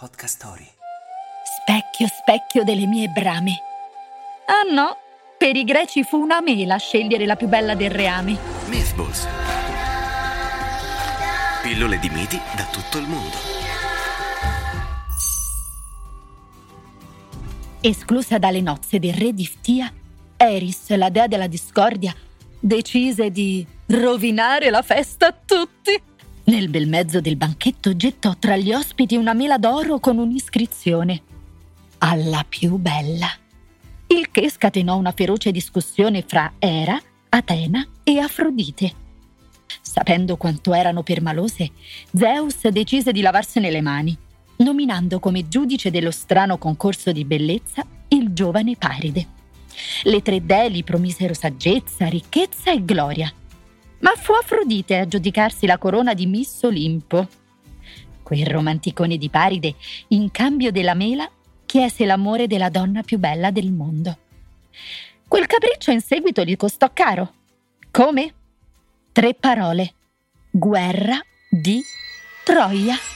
Podcast Story. Specchio, specchio delle mie brame. Ah no, per i greci fu una mela scegliere la più bella del reame. Mythballs. Pillole di miti da tutto il mondo. Esclusa dalle nozze del re di Ftia, Eris, la dea della discordia, decise di rovinare la festa a tutti. Nel bel mezzo del banchetto gettò tra gli ospiti una mela d'oro con un'iscrizione. Alla più bella. Il che scatenò una feroce discussione fra Era, Atena e Afrodite. Sapendo quanto erano permalose, Zeus decise di lavarsene le mani, nominando come giudice dello strano concorso di bellezza il giovane Paride. Le tre dee gli promisero saggezza, ricchezza e gloria ma fu Afrodite a giudicarsi la corona di Miss Olimpo. Quel romanticone di Paride, in cambio della mela, chiese l'amore della donna più bella del mondo. Quel capriccio in seguito gli costò caro. Come? Tre parole. Guerra di Troia.